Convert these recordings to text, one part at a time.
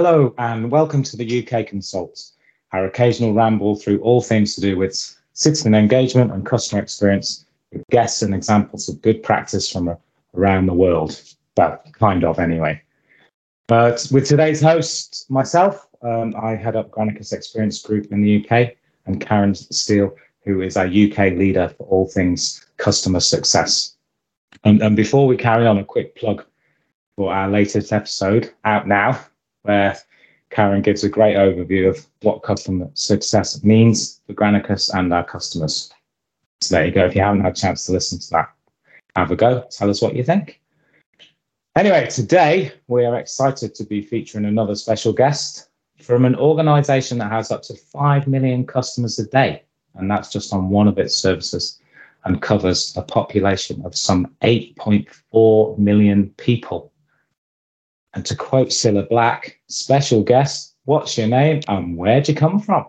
Hello, and welcome to the UK Consult, our occasional ramble through all things to do with citizen engagement and customer experience with guests and examples of good practice from around the world. Well, kind of anyway. But with today's host, myself, um, I head up Granicus Experience Group in the UK, and Karen Steele, who is our UK leader for all things customer success. And, and before we carry on, a quick plug for our latest episode out now, where Karen gives a great overview of what customer success means for Granicus and our customers. So there you go. If you haven't had a chance to listen to that, have a go. Tell us what you think. Anyway, today we are excited to be featuring another special guest from an organization that has up to 5 million customers a day. And that's just on one of its services and covers a population of some 8.4 million people. And to quote Cilla Black, special guest, what's your name and where'd you come from?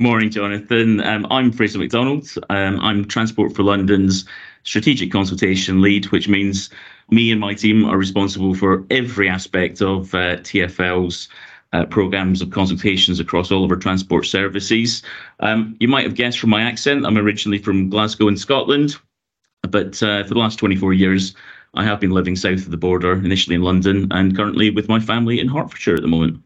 Morning, Jonathan. Um, I'm Fraser Macdonald. Um, I'm Transport for London's strategic consultation lead, which means me and my team are responsible for every aspect of uh, TFL's uh, programs of consultations across all of our transport services. Um, you might have guessed from my accent, I'm originally from Glasgow in Scotland, but uh, for the last 24 years, I have been living south of the border, initially in London, and currently with my family in Hertfordshire at the moment.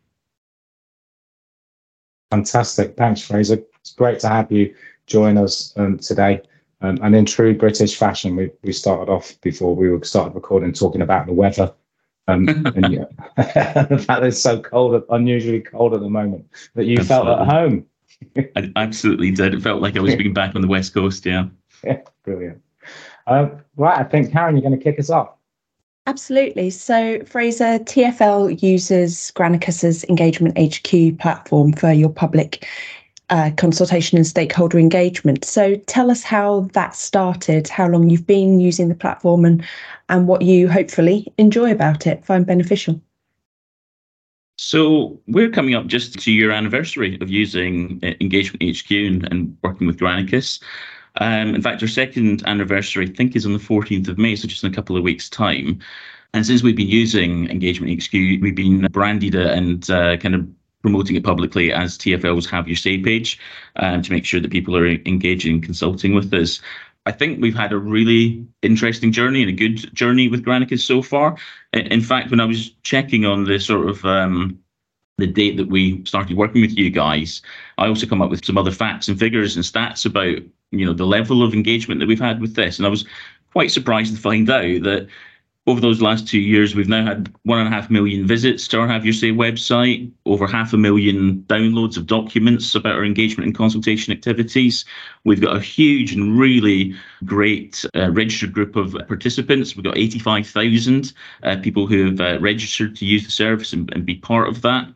Fantastic. Thanks, Fraser. It's great to have you join us um, today. Um, and in true British fashion, we, we started off before we started recording talking about the weather. Um, and yeah, the fact it's so cold, unusually cold at the moment, that you Absolutely. felt at home. I absolutely did. It felt like I was being back on the West Coast, yeah. Yeah, brilliant. Um, right, I think, Karen, you're going to kick us off. Absolutely. So, Fraser, TFL uses Granicus's Engagement HQ platform for your public uh, consultation and stakeholder engagement. So, tell us how that started, how long you've been using the platform, and and what you hopefully enjoy about it, find beneficial. So we're coming up just to your anniversary of using uh, Engagement HQ and, and working with Granicus. Um, in fact, our second anniversary, I think, is on the 14th of May, so just in a couple of weeks' time. And since we've been using Engagement we've been branded it and uh, kind of promoting it publicly as TFL's Have Your Say page um, to make sure that people are engaging and consulting with us. I think we've had a really interesting journey and a good journey with Granicus so far. In fact, when I was checking on the sort of um, the date that we started working with you guys, I also come up with some other facts and figures and stats about you know the level of engagement that we've had with this, and I was quite surprised to find out that over those last two years, we've now had one and a half million visits to our Have Your Say website, over half a million downloads of documents about our engagement and consultation activities. We've got a huge and really great uh, registered group of participants. We've got 85,000 uh, people who have uh, registered to use the service and, and be part of that.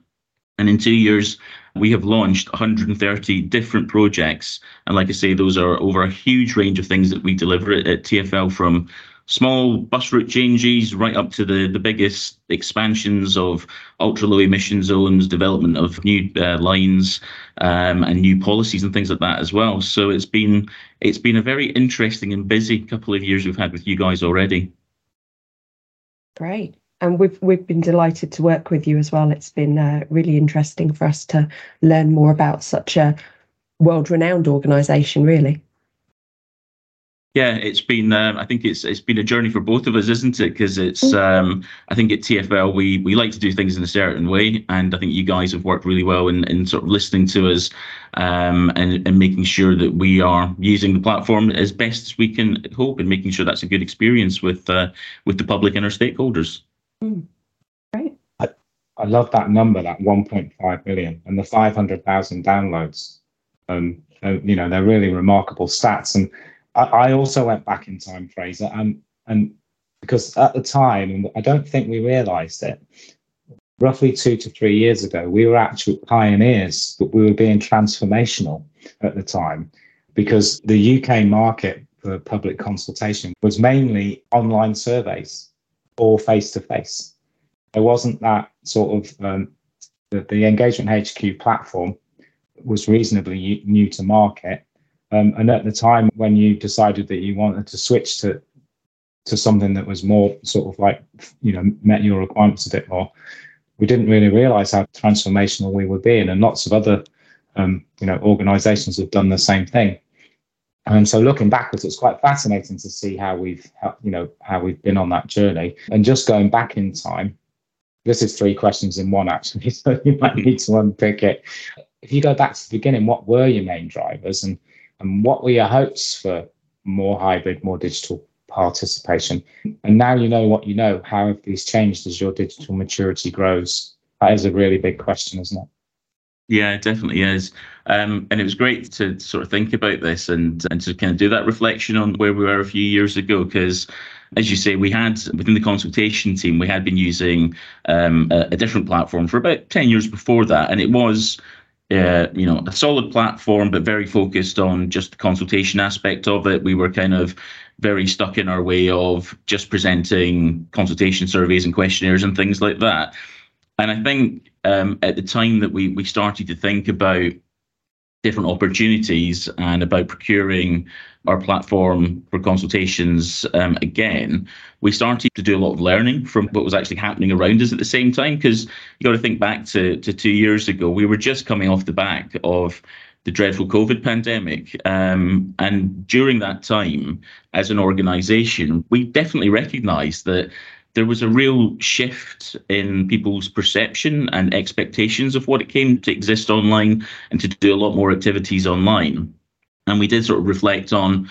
And in two years, we have launched 130 different projects. And like I say, those are over a huge range of things that we deliver at, at TFL from small bus route changes right up to the, the biggest expansions of ultra low emission zones, development of new uh, lines, um, and new policies and things like that as well. So it's been it's been a very interesting and busy couple of years we've had with you guys already. Great and we've we've been delighted to work with you as well. It's been uh, really interesting for us to learn more about such a world-renowned organisation. Really. Yeah, it's been. Um, I think it's it's been a journey for both of us, isn't it? Because it's. Mm. Um, I think at TFL we we like to do things in a certain way, and I think you guys have worked really well in, in sort of listening to us, um, and and making sure that we are using the platform as best as we can hope, and making sure that's a good experience with uh, with the public and our stakeholders. Mm. Right. I, I love that number, that 1.5 million, and the 500,000 downloads. Um, uh, you know, they're really remarkable stats. And I, I also went back in time, Fraser, and and because at the time, and I don't think we realised it, roughly two to three years ago, we were actual pioneers, but we were being transformational at the time because the UK market for public consultation was mainly online surveys or face to face. There wasn't that sort of um, the, the, engagement HQ platform was reasonably new to market. Um, and at the time when you decided that you wanted to switch to to something that was more sort of like you know met your requirements a bit more, we didn't really realize how transformational we were being. And lots of other, um, you know, organizations have done the same thing. And so looking backwards, it's quite fascinating to see how we've, you know, how we've been on that journey. And just going back in time, this is three questions in one actually, so you might need to unpick it. If you go back to the beginning, what were your main drivers and and what were your hopes for more hybrid, more digital participation? And now you know what you know. How have these changed as your digital maturity grows? That is a really big question, isn't it? Yeah, it definitely is. Um, and it was great to sort of think about this and, and to kind of do that reflection on where we were a few years ago. Because, as you say, we had within the consultation team, we had been using um, a, a, different platform for about 10 years before that. And it was, uh, you know, a solid platform, but very focused on just the consultation aspect of it. We were kind of very stuck in our way of just presenting consultation surveys and questionnaires and things like that. And I think um, at the time that we we started to think about different opportunities and about procuring our platform for consultations um, again, we started to do a lot of learning from what was actually happening around us at the same time. Because you got to think back to, to two years ago, we were just coming off the back of the dreadful COVID pandemic. Um, and during that time, as an organization, we definitely recognized that there was a real shift in people's perception and expectations of what it came to exist online and to do a lot more activities online. And we did sort of reflect on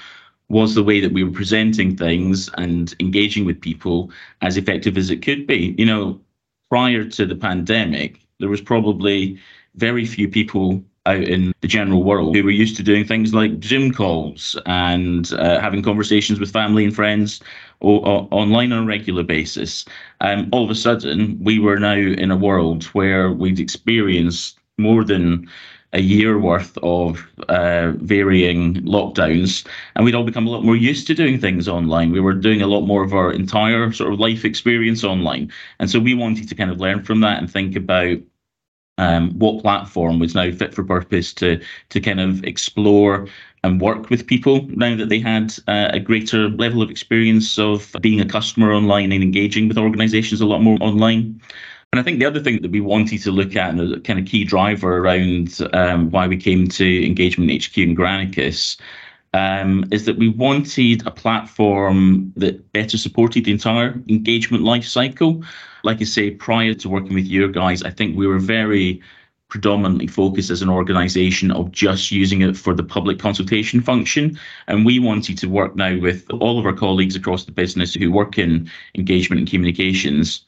was the way that we were presenting things and engaging with people as effective as it could be. You know, prior to the pandemic, there was probably very few people out in the general world who were used to doing things like Zoom calls and uh, having conversations with family and friends o- o- online on a regular basis. Um, all of a sudden, we were now in a world where we'd experienced more than a year worth of uh, varying lockdowns, and we'd all become a lot more used to doing things online. We were doing a lot more of our entire sort of life experience online, and so we wanted to kind of learn from that and think about um, what platform was now fit for purpose to to kind of explore and work with people now that they had uh, a greater level of experience of being a customer online and engaging with organizations a lot more online. And I think the other thing that we wanted to look at and a kind of key driver around um, why we came to Engagement HQ and Granicus um, is that we wanted a platform that better supported the entire engagement life cycle. Like I say, prior to working with your guys, I think we were very predominantly focused as an organization of just using it for the public consultation function. And we wanted to work now with all of our colleagues across the business who work in engagement and communications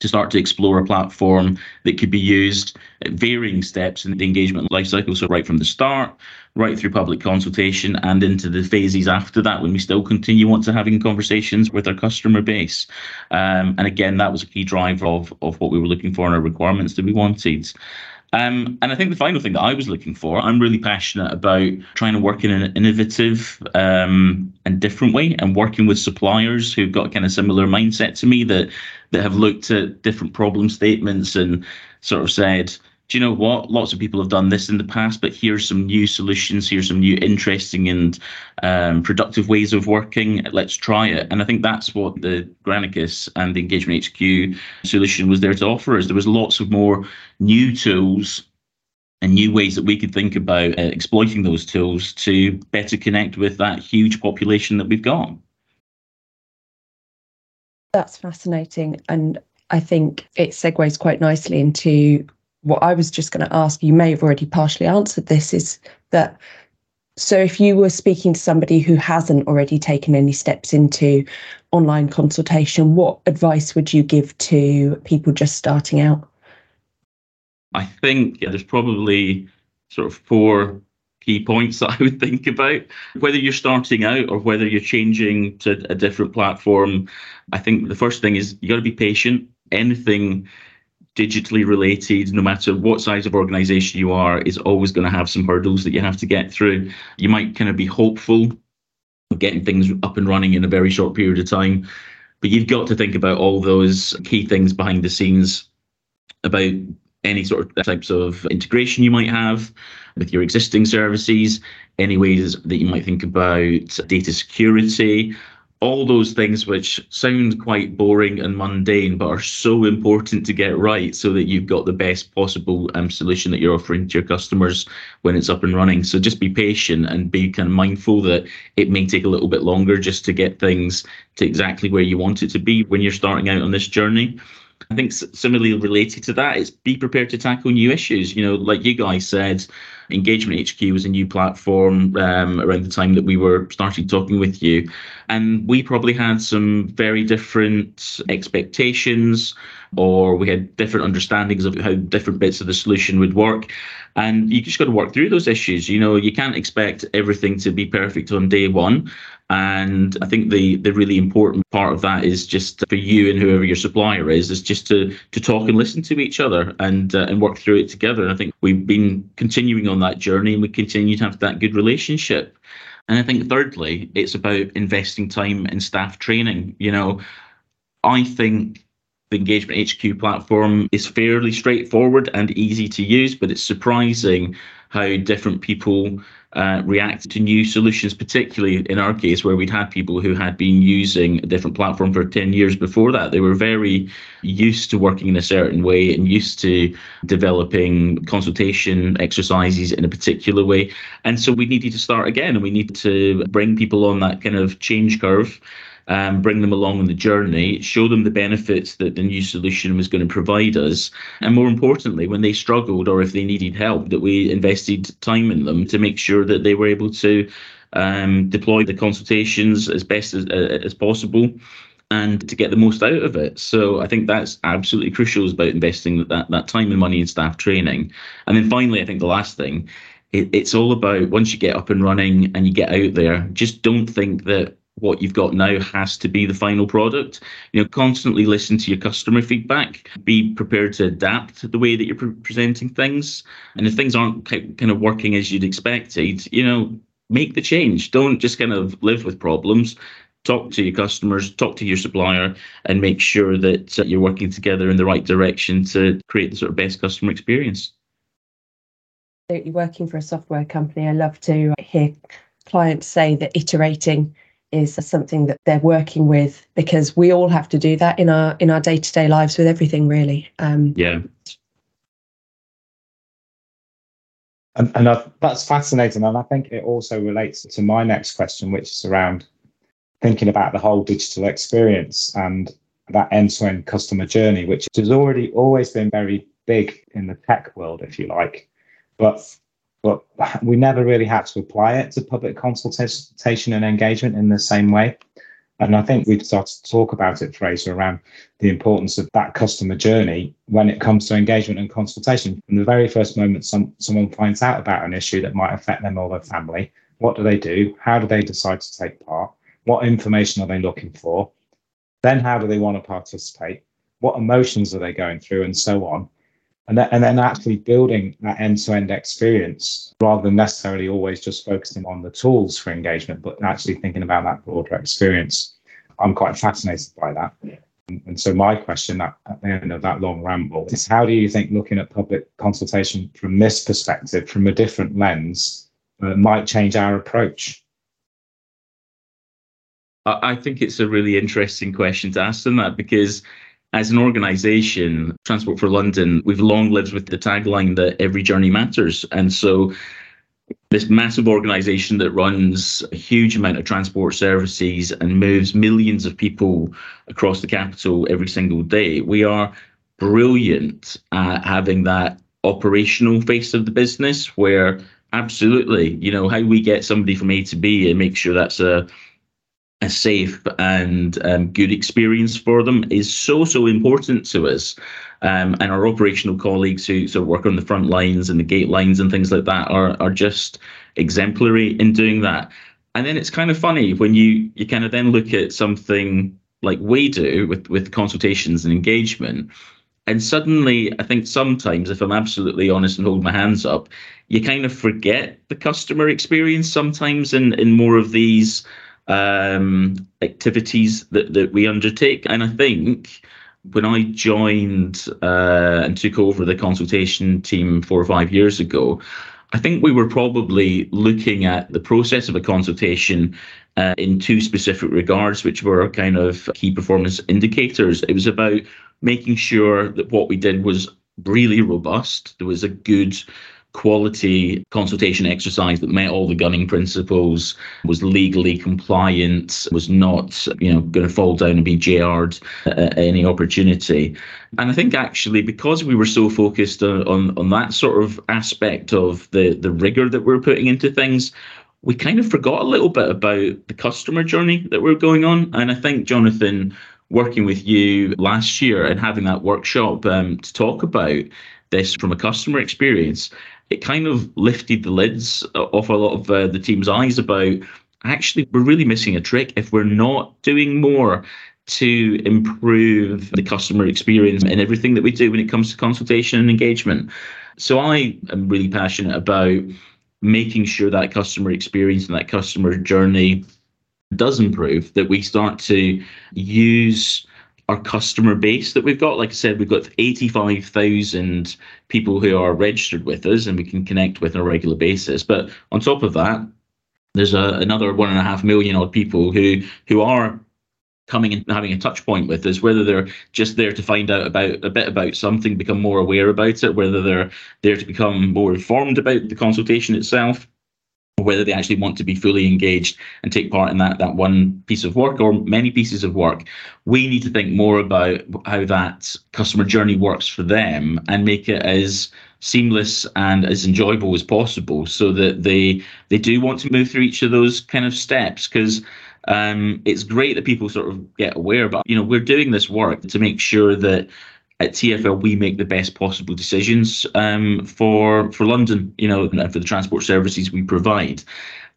to start to explore a platform that could be used at varying steps in the engagement lifecycle. So, right from the start, right through public consultation, and into the phases after that when we still continue want to having conversations with our customer base. Um, and again, that was a key driver of, of what we were looking for in our requirements that we wanted. Um, and I think the final thing that I was looking for, I'm really passionate about trying to work in an innovative um, and different way and working with suppliers who've got kind of similar mindset to me that that have looked at different problem statements and sort of said, do you know what? Lots of people have done this in the past, but here's some new solutions. Here's some new interesting and um, productive ways of working. Let's try it. And I think that's what the Granicus and the Engagement HQ solution was there to offer us. There was lots of more new tools and new ways that we could think about uh, exploiting those tools to better connect with that huge population that we've got. That's fascinating. And I think it segues quite nicely into what I was just going to ask, you may have already partially answered this, is that so if you were speaking to somebody who hasn't already taken any steps into online consultation, what advice would you give to people just starting out? I think yeah, there's probably sort of four key points that I would think about. Whether you're starting out or whether you're changing to a different platform, I think the first thing is you got to be patient. Anything digitally related, no matter what size of organization you are, is always going to have some hurdles that you have to get through. You might kind of be hopeful of getting things up and running in a very short period of time, but you've got to think about all those key things behind the scenes about any sort of types of integration you might have with your existing services, any ways that you might think about data security, all those things which sound quite boring and mundane but are so important to get right so that you've got the best possible um, solution that you're offering to your customers when it's up and running. So just be patient and be kind of mindful that it may take a little bit longer just to get things to exactly where you want it to be when you're starting out on this journey I think similarly related to that is be prepared to tackle new issues. You know, like you guys said, Engagement HQ was a new platform um, around the time that we were starting talking with you. And we probably had some very different expectations, or we had different understandings of how different bits of the solution would work. And you just got to work through those issues. You know, you can't expect everything to be perfect on day one. And I think the the really important part of that is just for you and whoever your supplier is, is just to to talk and listen to each other and uh, and work through it together. And I think we've been continuing on that journey, and we continue to have that good relationship. And I think thirdly, it's about investing time in staff training. You know, I think the Engagement HQ platform is fairly straightforward and easy to use, but it's surprising how different people uh, react to new solutions, particularly in our case, where we'd had people who had been using a different platform for 10 years before that. They were very used to working in a certain way and used to developing consultation exercises in a particular way. And so we needed to start again and we needed to bring people on that kind of change curve um, bring them along on the journey, show them the benefits that the new solution was going to provide us, and more importantly, when they struggled or if they needed help, that we invested time in them to make sure that they were able to um, deploy the consultations as best as, uh, as possible and to get the most out of it. So I think that's absolutely crucial is about investing that, that time and money in staff training. And then finally, I think the last thing, it, it's all about once you get up and running and you get out there, just don't think that what you've got now has to be the final product. You know, constantly listen to your customer feedback. Be prepared to adapt the way that you're pre- presenting things. And if things aren't kind of working as you'd expected, you know, make the change. Don't just kind of live with problems. Talk to your customers, talk to your supplier, and make sure that uh, you're working together in the right direction to create the sort of best customer experience. Absolutely, working for a software company, I love to hear clients say that iterating is something that they're working with because we all have to do that in our in our day-to-day lives with everything really. Um, yeah. And, and I, that's fascinating and i think it also relates to my next question which is around thinking about the whole digital experience and that end-to-end customer journey which has already always been very big in the tech world if you like. But but we never really had to apply it to public consultation and engagement in the same way. And I think we've started to talk about it, Fraser, around the importance of that customer journey when it comes to engagement and consultation. From the very first moment some, someone finds out about an issue that might affect them or their family, what do they do? How do they decide to take part? What information are they looking for? Then how do they want to participate? What emotions are they going through? And so on and then, and then actually building that end-to-end experience rather than necessarily always just focusing on the tools for engagement, but actually thinking about that broader experience. I'm quite fascinated by that. And so my question at, at the end of that long ramble is how do you think looking at public consultation from this perspective, from a different lens, uh, might change our approach? I think it's a really interesting question to ask them that because as an organisation, Transport for London, we've long lived with the tagline that every journey matters. And so this massive organisation that runs a huge amount of transport services and moves millions of people across the capital every single day, we are brilliant at having that operational face of the business where absolutely, you know, how we get somebody from A to B and make sure that's a a safe and um, good experience for them is so so important to us. Um, and our operational colleagues who sort of work on the front lines and the gate lines and things like that are are just exemplary in doing that. And then it's kind of funny when you you kind of then look at something like we do with with consultations and engagement and suddenly i think sometimes if i'm absolutely honest and hold my hands up you kind of forget the customer experience sometimes in in more of these um, activities that, that we undertake. And I think when I joined uh, and took over the consultation team four or five years ago, I think we were probably looking at the process of a consultation uh, in two specific regards, which were kind of key performance indicators. It was about making sure that what we did was really robust. There was a good quality consultation exercise that met all the gunning principles, was legally compliant, was not, you know, going to fall down and be jarred at any opportunity. And I think actually because we were so focused on, on, on that sort of aspect of the, the rigor that we're putting into things, we kind of forgot a little bit about the customer journey that we're going on. And I think, Jonathan, working with you last year and having that workshop um, to talk about this from a customer experience, it kind of lifted the lids off a lot of uh, the team's eyes about actually we're really missing a trick if we're not doing more to improve the customer experience and everything that we do when it comes to consultation and engagement. So I am really passionate about making sure that customer experience and that customer journey does improve, that we start to use our customer base that we've got. Like I said, we've got 85,000 people who are registered with us and we can connect with on a regular basis. But on top of that, there's a, another one and a half million odd people who who are coming and having a touch point with us, whether they're just there to find out about a bit about something, become more aware about it, whether they're there to become more informed about the consultation itself, whether they actually want to be fully engaged and take part in that that one piece of work or many pieces of work. We need to think more about how that customer journey works for them and make it as seamless and as enjoyable as possible so that they they do want to move through each of those kind of steps. Because um, it's great that people sort of get aware but you know we're doing this work to make sure that at TFL we make the best possible decisions um, for for London, you know, and for the transport services we provide.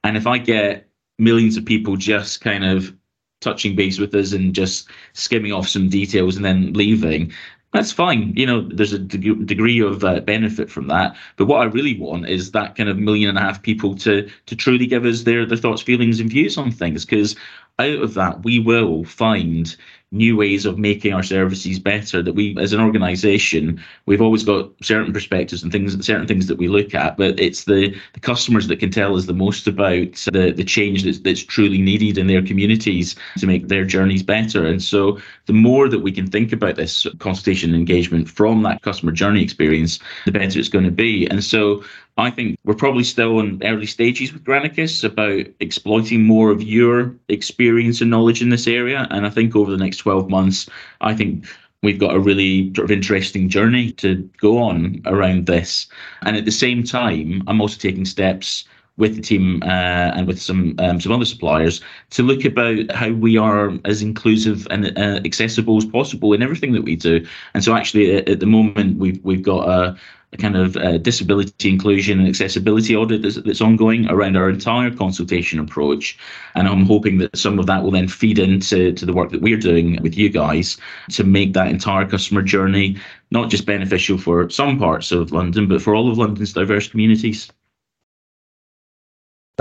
And if I get millions of people just kind of touching base with us and just skimming off some details and then leaving, that's fine. You know, there's a deg- degree of uh, benefit from that. But what I really want is that kind of million and a half people to to truly give us their their thoughts, feelings, and views on things. Because out of that, we will find new ways of making our services better that we as an organization we've always got certain perspectives and things certain things that we look at but it's the, the customers that can tell us the most about the, the change that's, that's truly needed in their communities to make their journeys better. And so the more that we can think about this consultation engagement from that customer journey experience the better it's going to be. And so I think we're probably still in early stages with Granicus about exploiting more of your experience and knowledge in this area. And I think over the next 12 months, I think we've got a really sort of interesting journey to go on around this. And at the same time, I'm also taking steps with the team uh, and with some um, some other suppliers to look about how we are as inclusive and uh, accessible as possible in everything that we do. And so, actually, at, at the moment, we've we've got a a kind of uh, disability inclusion and accessibility audit that's, that's, ongoing around our entire consultation approach. And I'm hoping that some of that will then feed into to the work that we're doing with you guys to make that entire customer journey not just beneficial for some parts of London, but for all of London's diverse communities.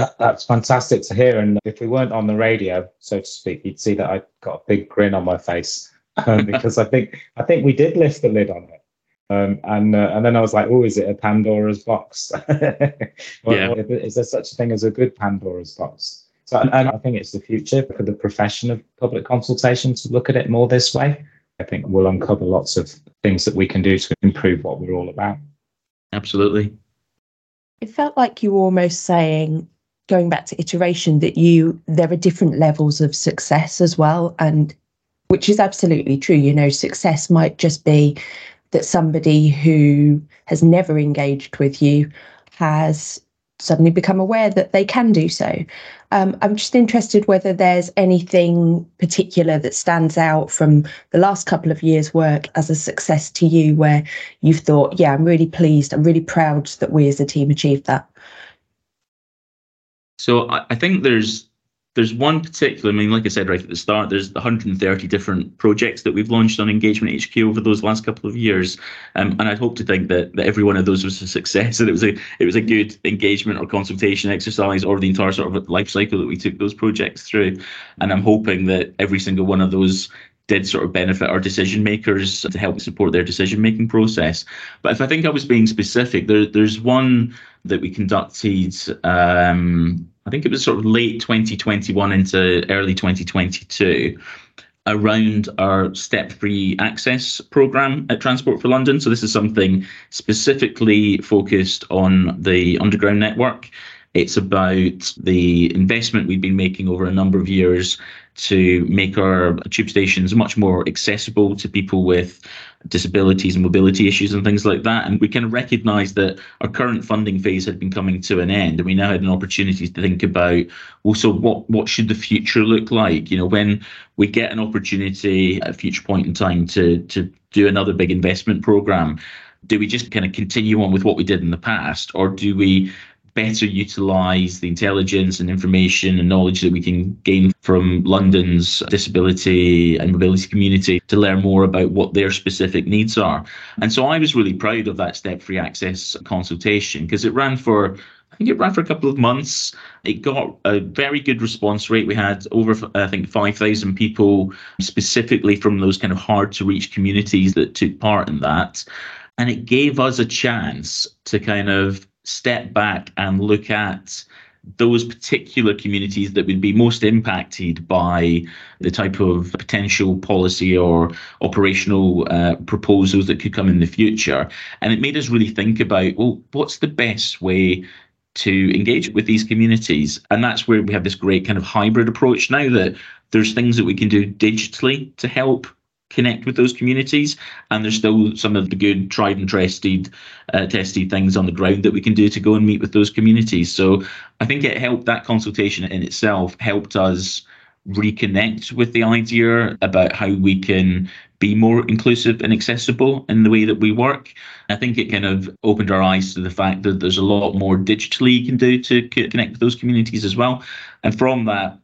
That, that's fantastic to hear. And if we weren't on the radio, so to speak, you'd see that I got a big grin on my face um, because I think I think we did lift the lid on it. Um, and uh, and then I was like, oh, is it a Pandora's box? well, yeah. Is there such a thing as a good Pandora's box? So, and I think it's the future for the profession of public consultation to look at it more this way. I think we'll uncover lots of things that we can do to improve what we're all about. Absolutely. It felt like you were almost saying, going back to iteration, that you there are different levels of success as well, and which is absolutely true. You know, success might just be that somebody who has never engaged with you has suddenly become aware that they can do so. Um, I'm just interested whether there's anything particular that stands out from the last couple of years' work as a success to you where you've thought, yeah, I'm really pleased, I'm really proud that we as a team achieved that. So I, I think there's there's one particular, I mean, like I said right at the start, there's 130 different projects that we've launched on Engagement HQ over those last couple of years, um, and I'd hope to think that, that every one of those was a success, and it was a it was a good engagement or consultation exercise, or the entire sort of life cycle that we took those projects through, and I'm hoping that every single one of those did sort of benefit our decision makers to help support their decision making process. But if I think I was being specific, there, there's one that we conducted. Um, I think it was sort of late 2021 into early 2022 around our step free access program at Transport for London. So, this is something specifically focused on the underground network. It's about the investment we've been making over a number of years to make our tube stations much more accessible to people with disabilities and mobility issues and things like that. And we kind of recognised that our current funding phase had been coming to an end, and we now had an opportunity to think about, well, so what what should the future look like? You know, when we get an opportunity at a future point in time to to do another big investment program, do we just kind of continue on with what we did in the past, or do we better utilize the intelligence and information and knowledge that we can gain from London's disability and mobility community to learn more about what their specific needs are. And so I was really proud of that step free access consultation because it ran for I think it ran for a couple of months. It got a very good response rate. We had over, I think, 5,000 people specifically from those kind of hard to reach communities that took part in that. And it gave us a chance to kind of step back and look at those particular communities that would be most impacted by the type of potential policy or operational uh, proposals that could come in the future. And it made us really think about, well, what's the best way to engage with these communities? And that's where we have this great kind of hybrid approach now that there's things that we can do digitally to help connect with those communities and there's still some of the good tried and tested uh, tested things on the ground that we can do to go and meet with those communities so i think it helped that consultation in itself helped us reconnect with the idea about how we can be more inclusive and accessible in the way that we work. I think it kind of opened our eyes to the fact that there's a lot more digitally you can do to connect with those communities as well. And from that,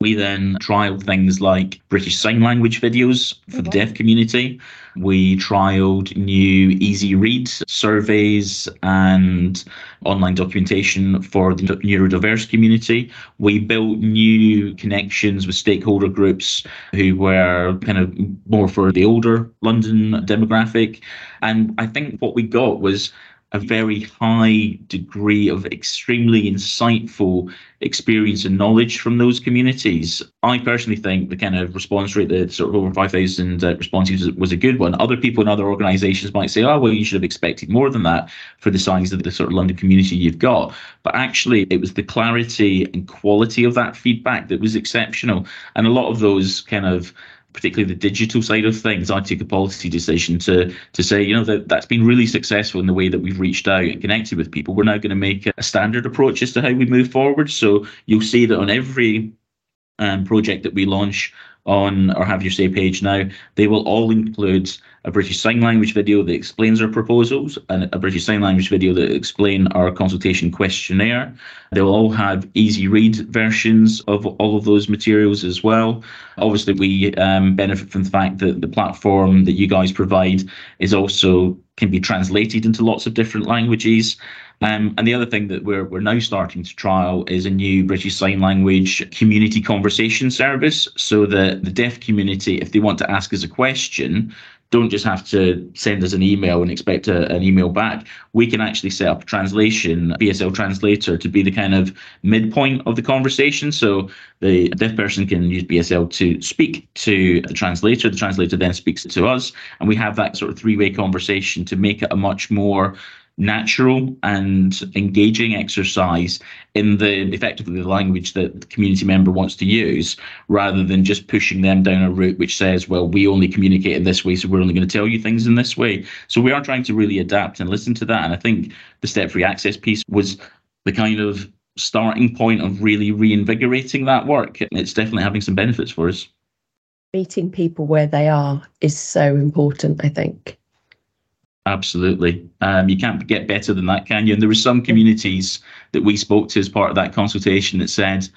we then trialed things like British Sign Language videos for the mm-hmm. deaf community. We trialed new easy read surveys and online documentation for the neurodiverse community. We built new connections with stakeholder groups who were kind of more for the older London demographic. And I think what we got was a very high degree of extremely insightful experience and knowledge from those communities. I personally think the kind of response rate, the sort of over 5,000 uh, responses, was a good one. Other people in other organisations might say, oh, well, you should have expected more than that for the size of the sort of London community you've got. But actually, it was the clarity and quality of that feedback that was exceptional. And a lot of those kind of particularly the digital side of things, I took a policy decision to to say, you know, that that's been really successful in the way that we've reached out and connected with people. We're now going to make a standard approach as to how we move forward. So you'll see that on every um, project that we launch on our Have Your Say page now, they will all include a British Sign Language video that explains our proposals and a British Sign Language video that explain our consultation questionnaire. They'll all have easy read versions of all of those materials as well. Obviously, we um, benefit from the fact that the platform that you guys provide is also can be translated into lots of different languages. Um, and the other thing that we're we're now starting to trial is a new British Sign Language community conversation service, so that the deaf community, if they want to ask us a question, don't just have to send us an email and expect a, an email back. We can actually set up a translation, BSL translator, to be the kind of midpoint of the conversation. So the deaf person can use BSL to speak to the translator. The translator then speaks to us, and we have that sort of three way conversation to make it a much more natural and engaging exercise in the effectively the language that the community member wants to use rather than just pushing them down a route which says well we only communicate in this way so we're only going to tell you things in this way. So we are trying to really adapt and listen to that and i think the step free access piece was the kind of starting point of really reinvigorating that work. It's definitely having some benefits for us. Meeting people where they are is so important i think Absolutely. Um, you can't get better than that, can you? And there were some communities that we spoke to as part of that consultation that said,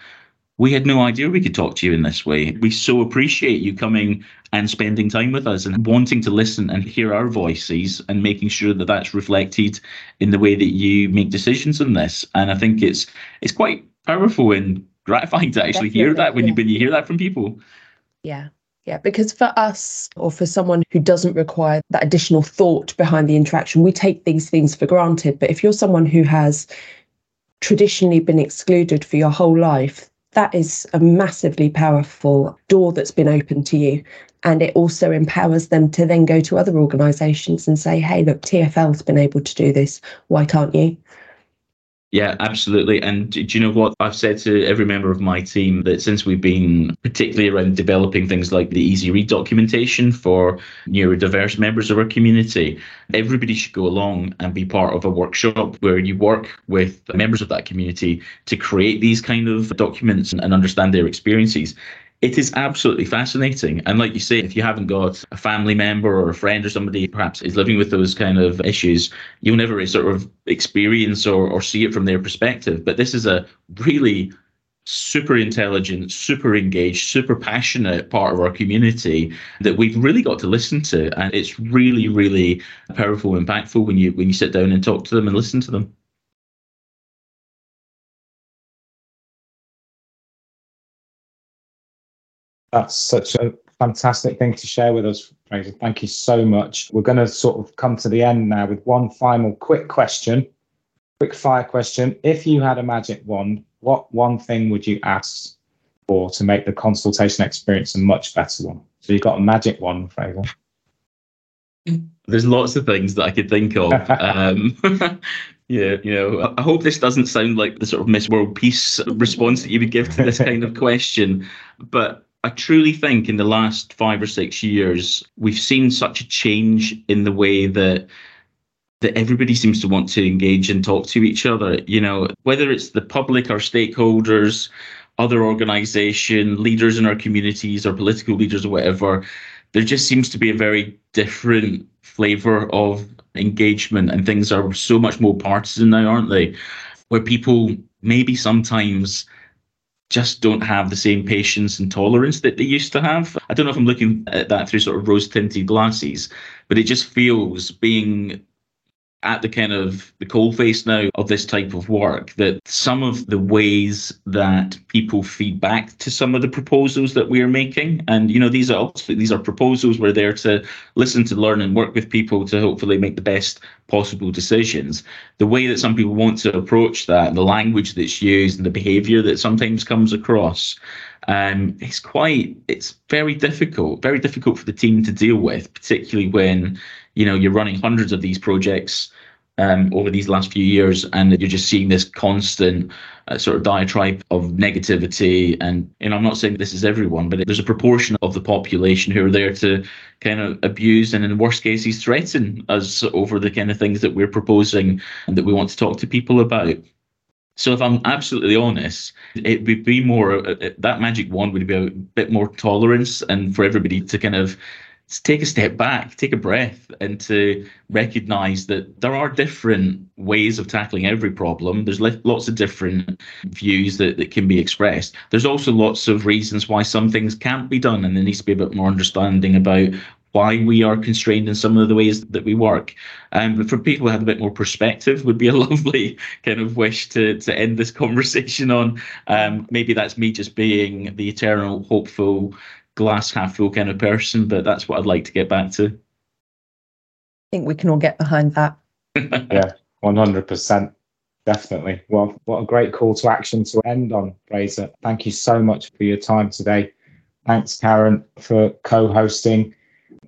we had no idea we could talk to you in this way. We so appreciate you coming and spending time with us and wanting to listen and hear our voices and making sure that that's reflected in the way that you make decisions on this. And I think it's it's quite powerful and gratifying to actually Definitely, hear that when yeah. you when you hear that from people. Yeah, Yeah, because for us or for someone who doesn't require that additional thought behind the interaction, we take these things for granted. But if you're someone who has traditionally been excluded for your whole life, that is a massively powerful door that's been opened to you. And it also empowers them to then go to other organisations and say, hey, look, TFL's been able to do this. Why can't you? Yeah, absolutely. And do you know what? I've said to every member of my team that since we've been particularly around developing things like the easy read documentation for neurodiverse members of our community, everybody should go along and be part of a workshop where you work with members of that community to create these kind of documents and understand their experiences it is absolutely fascinating. And like you say, if you haven't got a family member or a friend or somebody perhaps is living with those kind of issues, you'll never sort of experience or, or see it from their perspective. But this is a really super intelligent, super engaged, super passionate part of our community that we've really got to listen to. And it's really, really powerful, impactful when you when you sit down and talk to them and listen to them. That's such a fantastic thing to share with us, Fraser. Thank you so much. We're going to sort of come to the end now with one final quick question, quick fire question. If you had a magic wand, what one thing would you ask for to make the consultation experience a much better one? So you've got a magic wand, Fraser. There's lots of things that I could think of. um, yeah, you know, I hope this doesn't sound like the sort of Miss World Peace response that you would give to this kind of question, but I truly think in the last five or six years, we've seen such a change in the way that that everybody seems to want to engage and talk to each other. You know, whether it's the public, or stakeholders, other organization, leaders in our communities, or political leaders, or whatever, there just seems to be a very different flavor of engagement, and things are so much more partisan now, aren't they? Where people maybe sometimes just don't have the same patience and tolerance that they used to have. I don't know if I'm looking at that through sort of rose tinted glasses, but it just feels being at the kind of the coal face now of this type of work that some of the ways that people feed back to some of the proposals that we are making and you know these are these are proposals we're there to listen to learn and work with people to hopefully make the best possible decisions. The way that some people want to approach that the language that's used and the behavior that sometimes comes across um, it's quite it's very difficult very difficult for the team to deal with particularly when you know you're running hundreds of these projects um, over these last few years, and you're just seeing this constant uh, sort of diatribe of negativity. And you know, I'm not saying this is everyone, but there's a proportion of the population who are there to kind of abuse and, in worst cases, threaten us over the kind of things that we're proposing and that we want to talk to people about. So if I'm absolutely honest, it would be more uh, uh that magic wand would be a bit more tolerance and for everybody to kind of take a step back, take a breath, and to recognize that there are different ways of tackling every problem. There's lots of different views that, that can be expressed. There's also lots of reasons why some things can't be done, and there needs to be a bit more understanding about why we are constrained in some of the ways that we work. Um, but for people who have a bit more perspective, would be a lovely kind of wish to to end this conversation on. Um, maybe that's me just being the eternal hopeful glass half full kind of person, but that's what I'd like to get back to. I think we can all get behind that. yeah, 100%. Definitely. Well, what a great call to action to end on, Fraser. Thank you so much for your time today. Thanks, Karen, for co hosting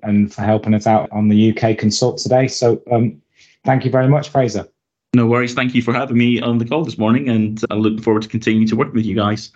and for helping us out on the UK Consult today. So, um, thank you very much, Fraser. No worries. Thank you for having me on the call this morning, and I look forward to continuing to work with you guys.